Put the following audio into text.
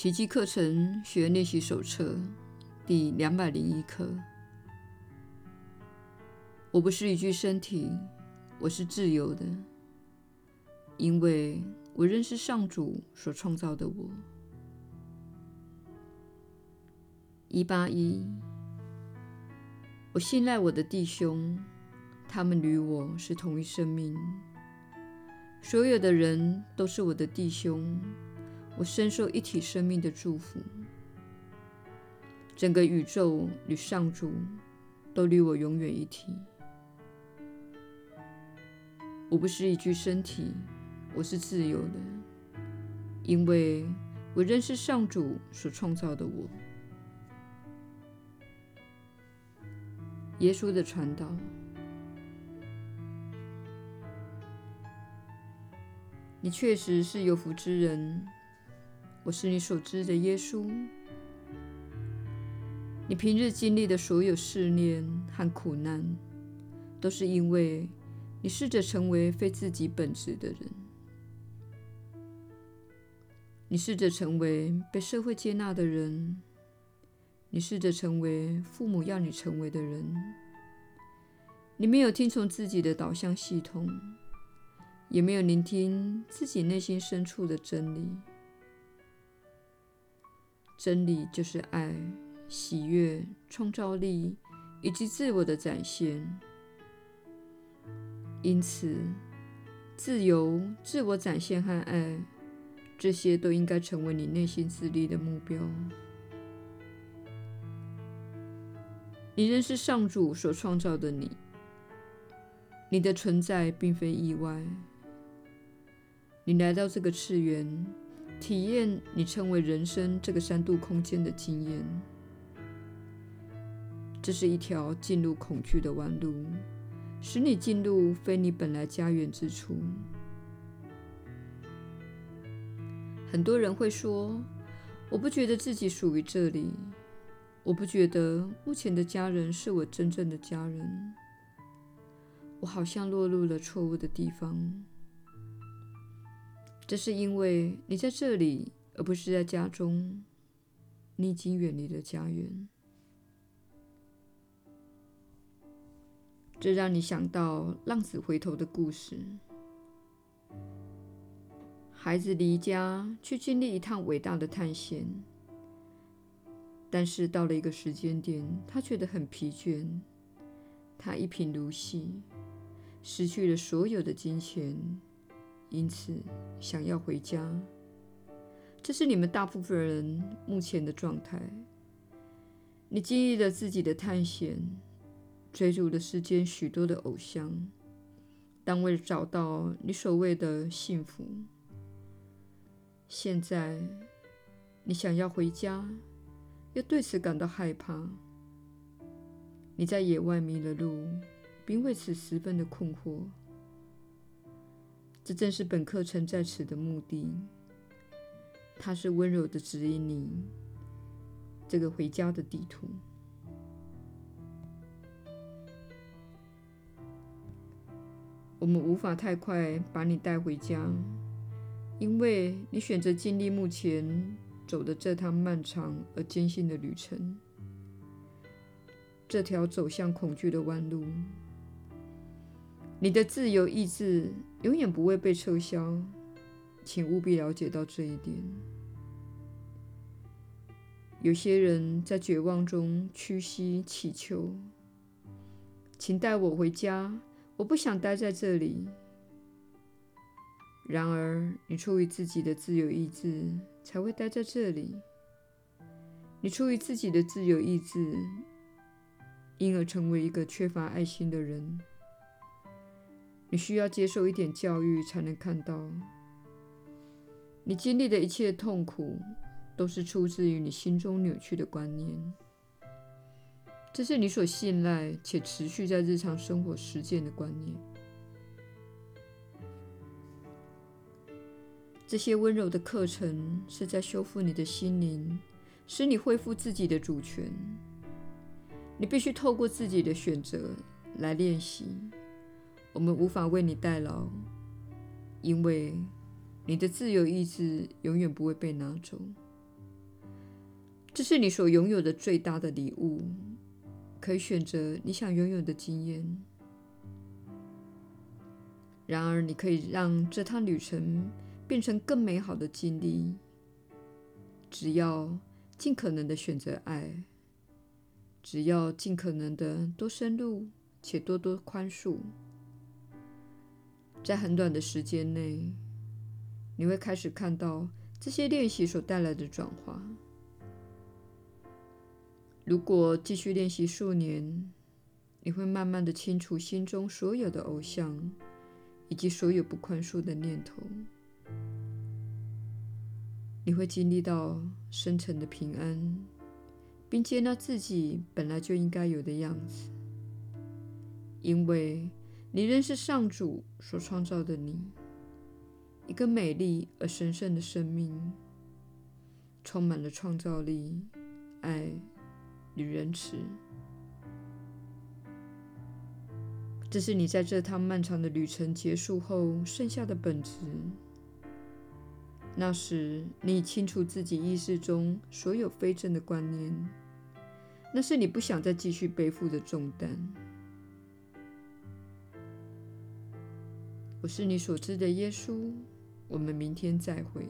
奇迹课程学练习手册第两百零一课。我不是一具身体，我是自由的，因为我认识上主所创造的我。一八一，我信赖我的弟兄，他们与我是同一生命。所有的人都是我的弟兄。我深受一体生命的祝福，整个宇宙与上主都与我永远一体。我不是一具身体，我是自由的，因为我认识上主所创造的我。耶稣的传道，你确实是有福之人。我是你所知的耶稣。你平日经历的所有试炼和苦难，都是因为你试着成为非自己本质的人。你试着成为被社会接纳的人，你试着成为父母要你成为的人。你没有听从自己的导向系统，也没有聆听自己内心深处的真理。真理就是爱、喜悦、创造力以及自我的展现。因此，自由、自我展现和爱，这些都应该成为你内心自立的目标。你认识上主所创造的你，你的存在并非意外。你来到这个次元。体验你称为人生这个三度空间的经验，这是一条进入恐惧的弯路，使你进入非你本来家园之处。很多人会说：“我不觉得自己属于这里，我不觉得目前的家人是我真正的家人，我好像落入了错误的地方。”这是因为你在这里，而不是在家中。你已经远离了家园。这让你想到浪子回头的故事。孩子离家去经历一趟伟大的探险，但是到了一个时间点，他觉得很疲倦，他一贫如洗，失去了所有的金钱。因此，想要回家，这是你们大部分人目前的状态。你经历了自己的探险，追逐了世间许多的偶像，但为了找到你所谓的幸福。现在，你想要回家，又对此感到害怕。你在野外迷了路，并为此十分的困惑。这正是本课程在此的目的。它是温柔地指引你这个回家的地图。我们无法太快把你带回家，因为你选择经历目前走的这趟漫长而艰辛的旅程，这条走向恐惧的弯路。你的自由意志永远不会被撤销，请务必了解到这一点。有些人在绝望中屈膝祈求：“请带我回家，我不想待在这里。”然而，你出于自己的自由意志才会待在这里。你出于自己的自由意志，因而成为一个缺乏爱心的人。你需要接受一点教育，才能看到，你经历的一切痛苦，都是出自于你心中扭曲的观念。这是你所信赖且持续在日常生活实践的观念。这些温柔的课程是在修复你的心灵，使你恢复自己的主权。你必须透过自己的选择来练习。我们无法为你代劳，因为你的自由意志永远不会被拿走。这是你所拥有的最大的礼物，可以选择你想拥有的经验。然而，你可以让这趟旅程变成更美好的经历，只要尽可能的选择爱，只要尽可能的多深入且多多宽恕。在很短的时间内，你会开始看到这些练习所带来的转化。如果继续练习数年，你会慢慢的清除心中所有的偶像，以及所有不宽恕的念头。你会经历到深沉的平安，并接纳自己本来就应该有的样子，因为你仍是上主所创造的你，一个美丽而神圣的生命，充满了创造力、爱。与仁慈，这是你在这趟漫长的旅程结束后剩下的本质。那时，你已清除自己意识中所有非正的观念，那是你不想再继续背负的重担。是你所知的耶稣。我们明天再会。